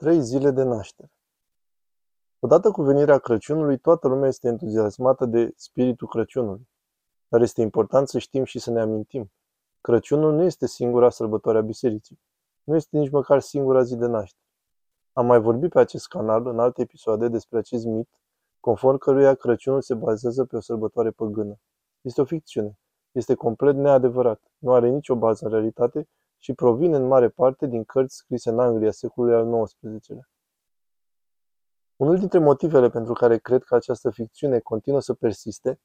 Trei zile de naștere. Odată cu venirea Crăciunului, toată lumea este entuziasmată de spiritul Crăciunului. Dar este important să știm și să ne amintim. Crăciunul nu este singura sărbătoare a bisericii. Nu este nici măcar singura zi de naștere. Am mai vorbit pe acest canal în alte episoade despre acest mit, conform căruia Crăciunul se bazează pe o sărbătoare păgână. Este o ficțiune. Este complet neadevărat. Nu are nicio bază în realitate și provine în mare parte din cărți scrise în Anglia secolului al XIX-lea. Unul dintre motivele pentru care cred că această ficțiune continuă să persiste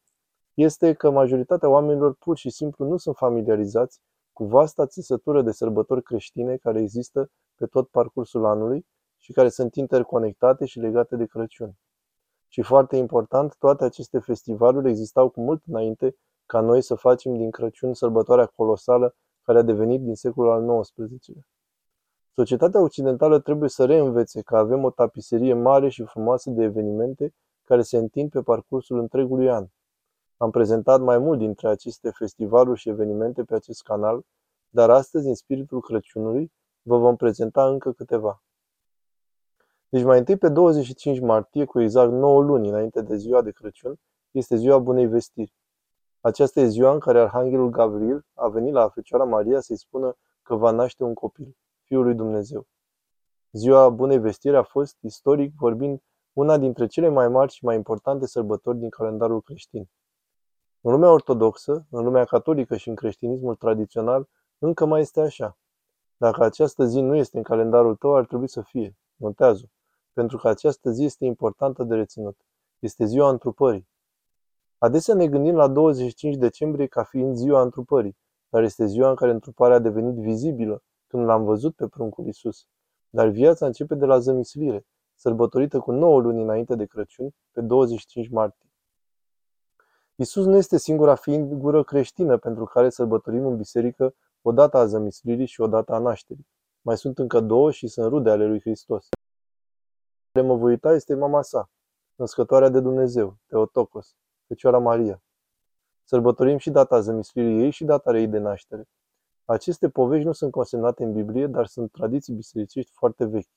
este că majoritatea oamenilor pur și simplu nu sunt familiarizați cu vasta țesătură de sărbători creștine care există pe tot parcursul anului și care sunt interconectate și legate de Crăciun. Și foarte important, toate aceste festivaluri existau cu mult înainte ca noi să facem din Crăciun sărbătoarea colosală care a devenit din secolul al XIX-lea. Societatea occidentală trebuie să reînvețe că avem o tapiserie mare și frumoasă de evenimente care se întind pe parcursul întregului an. Am prezentat mai mult dintre aceste festivaluri și evenimente pe acest canal, dar astăzi, în spiritul Crăciunului, vă vom prezenta încă câteva. Deci mai întâi pe 25 martie, cu exact 9 luni înainte de ziua de Crăciun, este ziua Bunei Vestiri. Aceasta e ziua în care Arhanghelul Gabriel a venit la Fecioara Maria să-i spună că va naște un copil, Fiul lui Dumnezeu. Ziua Bunei Vestiri a fost, istoric vorbind, una dintre cele mai mari și mai importante sărbători din calendarul creștin. În lumea ortodoxă, în lumea catolică și în creștinismul tradițional, încă mai este așa. Dacă această zi nu este în calendarul tău, ar trebui să fie. Notează. Pentru că această zi este importantă de reținut. Este ziua întrupării. Adesea ne gândim la 25 decembrie ca fiind ziua întrupării, dar este ziua în care întruparea a devenit vizibilă, când l-am văzut pe pruncul Isus. Dar viața începe de la zămislire, sărbătorită cu 9 luni înainte de Crăciun, pe 25 martie. Isus nu este singura figură creștină pentru care sărbătorim în biserică o dată a zămislirii și o dată a nașterii. Mai sunt încă două și sunt rude ale lui Hristos. Care mă voi uita este mama sa, născătoarea de Dumnezeu, Teotocos, Fecioara Maria. Sărbătorim și data zămislirii ei și data ei de naștere. Aceste povești nu sunt consemnate în Biblie, dar sunt tradiții bisericești foarte vechi.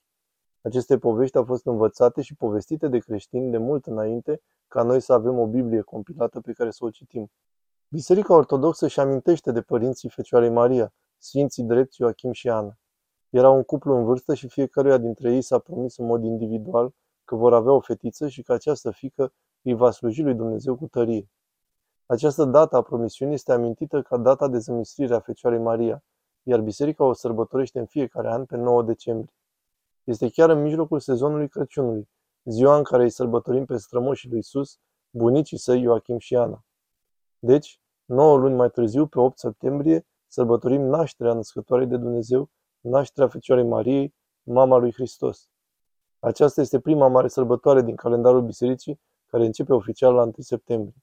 Aceste povești au fost învățate și povestite de creștini de mult înainte ca noi să avem o Biblie compilată pe care să o citim. Biserica Ortodoxă își amintește de părinții Fecioarei Maria, Sfinții Drept Ioachim și Ana. Era un cuplu în vârstă și fiecăruia dintre ei s-a promis în mod individual că vor avea o fetiță și că această fică îi va sluji lui Dumnezeu cu tărie. Această dată a promisiunii este amintită ca data de zămistrire a Fecioarei Maria, iar biserica o sărbătorește în fiecare an pe 9 decembrie. Este chiar în mijlocul sezonului Crăciunului, ziua în care îi sărbătorim pe strămoșii lui Isus, bunicii săi Ioachim și Ana. Deci, 9 luni mai târziu, pe 8 septembrie, sărbătorim nașterea născătoarei de Dumnezeu, nașterea Fecioarei Mariei, mama lui Hristos. Aceasta este prima mare sărbătoare din calendarul bisericii, care începe oficial la 1 septembrie.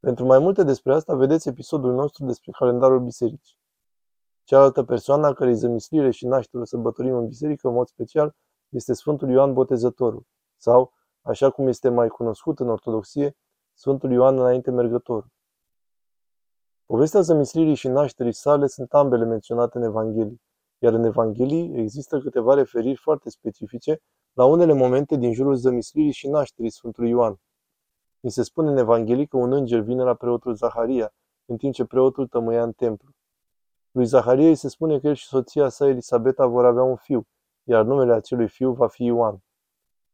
Pentru mai multe despre asta, vedeți episodul nostru despre calendarul bisericii. Cealaltă persoană a cărei zămislire și naștere sărbătorim în biserică, în mod special, este Sfântul Ioan Botezătorul, sau, așa cum este mai cunoscut în Ortodoxie, Sfântul Ioan înainte mergătorul. Povestea zămislirii și nașterii sale sunt ambele menționate în Evanghelie, iar în Evanghelii există câteva referiri foarte specifice la unele momente din jurul zămislirii și nașterii Sfântului Ioan. Ni se spune în Evanghelie că un înger vine la preotul Zaharia, în timp ce preotul tămâia în templu. Lui Zaharia îi se spune că el și soția sa Elisabeta vor avea un fiu, iar numele acelui fiu va fi Ioan.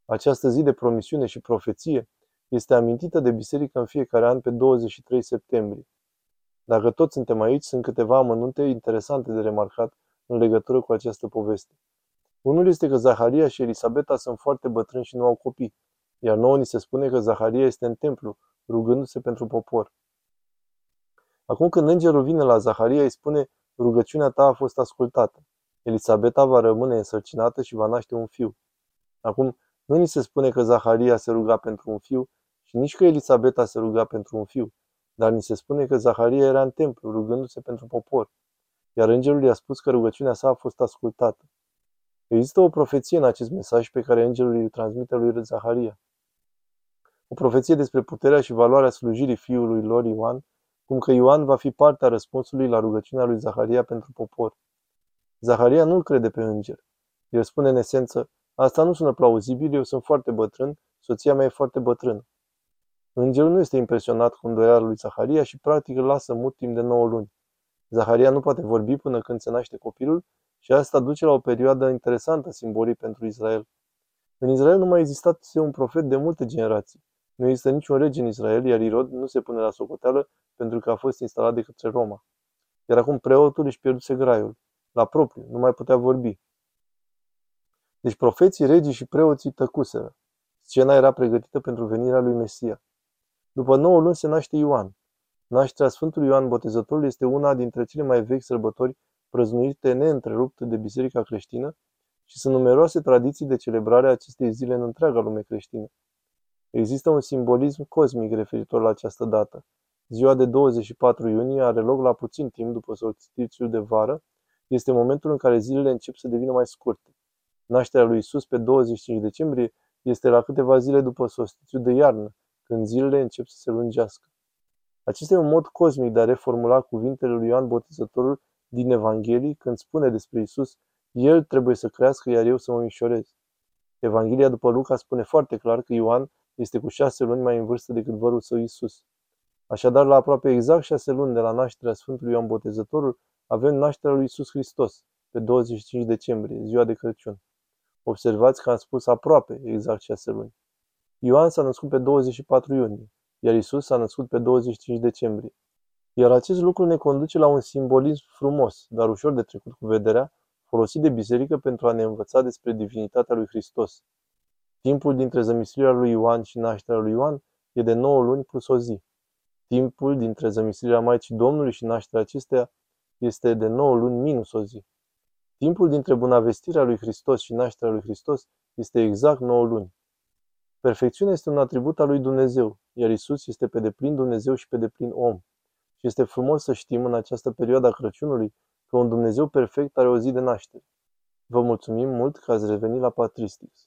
Această zi de promisiune și profeție este amintită de biserică în fiecare an pe 23 septembrie. Dacă toți suntem aici, sunt câteva amănunte interesante de remarcat în legătură cu această poveste. Unul este că Zaharia și Elisabeta sunt foarte bătrâni și nu au copii, iar nouă ni se spune că Zaharia este în templu, rugându-se pentru popor. Acum când îngerul vine la Zaharia, îi spune, rugăciunea ta a fost ascultată. Elisabeta va rămâne însărcinată și va naște un fiu. Acum, nu ni se spune că Zaharia se ruga pentru un fiu și nici că Elisabeta se ruga pentru un fiu, dar ni se spune că Zaharia era în templu, rugându-se pentru popor, iar îngerul i-a spus că rugăciunea sa a fost ascultată. Există o profeție în acest mesaj pe care îngerul îi transmite lui Zaharia. O profeție despre puterea și valoarea slujirii fiului lor Ioan, cum că Ioan va fi partea răspunsului la rugăciunea lui Zaharia pentru popor. Zaharia nu-l crede pe înger. El spune în esență, Asta nu sună plauzibil, eu sunt foarte bătrân, soția mea e foarte bătrână. Îngerul nu este impresionat cu îndoiala lui Zaharia și practic îl lasă mut timp de 9 luni. Zaharia nu poate vorbi până când se naște copilul și asta duce la o perioadă interesantă simbolii pentru Israel. În Israel nu mai existat un profet de multe generații. Nu există niciun rege în Israel, iar Irod nu se pune la socoteală pentru că a fost instalat de către Roma. Iar acum preotul își pierduse graiul, la propriu, nu mai putea vorbi. Deci profeții, regii și preoții tăcuseră. Scena era pregătită pentru venirea lui Mesia. După nouă luni se naște Ioan. Nașterea Sfântului Ioan Botezătorul este una dintre cele mai vechi sărbători prăznuite neîntrerupt de Biserica creștină și sunt numeroase tradiții de celebrare a acestei zile în întreaga lume creștină. Există un simbolism cosmic referitor la această dată. Ziua de 24 iunie are loc la puțin timp după solstițiul de vară, este momentul în care zilele încep să devină mai scurte. Nașterea lui Isus pe 25 decembrie este la câteva zile după solstițiul de iarnă, când zilele încep să se lungească. Acesta e un mod cosmic de a reformula cuvintele lui Ioan Botezătorul din Evanghelii când spune despre Isus, El trebuie să crească, iar eu să mă mișorez. Evanghelia după Luca spune foarte clar că Ioan este cu șase luni mai în vârstă decât vărul său Isus. Așadar, la aproape exact șase luni de la nașterea Sfântului Ioan Botezătorul, avem nașterea lui Isus Hristos, pe 25 decembrie, ziua de Crăciun. Observați că am spus aproape exact șase luni. Ioan s-a născut pe 24 iunie, iar Isus s-a născut pe 25 decembrie. Iar acest lucru ne conduce la un simbolism frumos, dar ușor de trecut cu vederea, folosit de biserică pentru a ne învăța despre divinitatea lui Hristos. Timpul dintre zămislirea lui Ioan și nașterea lui Ioan e de 9 luni plus o zi. Timpul dintre zămislirea Maicii Domnului și nașterea acesteia este de 9 luni minus o zi. Timpul dintre bunavestirea lui Hristos și nașterea lui Hristos este exact 9 luni. Perfecțiunea este un atribut al lui Dumnezeu, iar Isus este pe deplin Dumnezeu și pe deplin om. Și este frumos să știm în această perioadă a Crăciunului că un Dumnezeu perfect are o zi de naștere. Vă mulțumim mult că ați revenit la Patristics.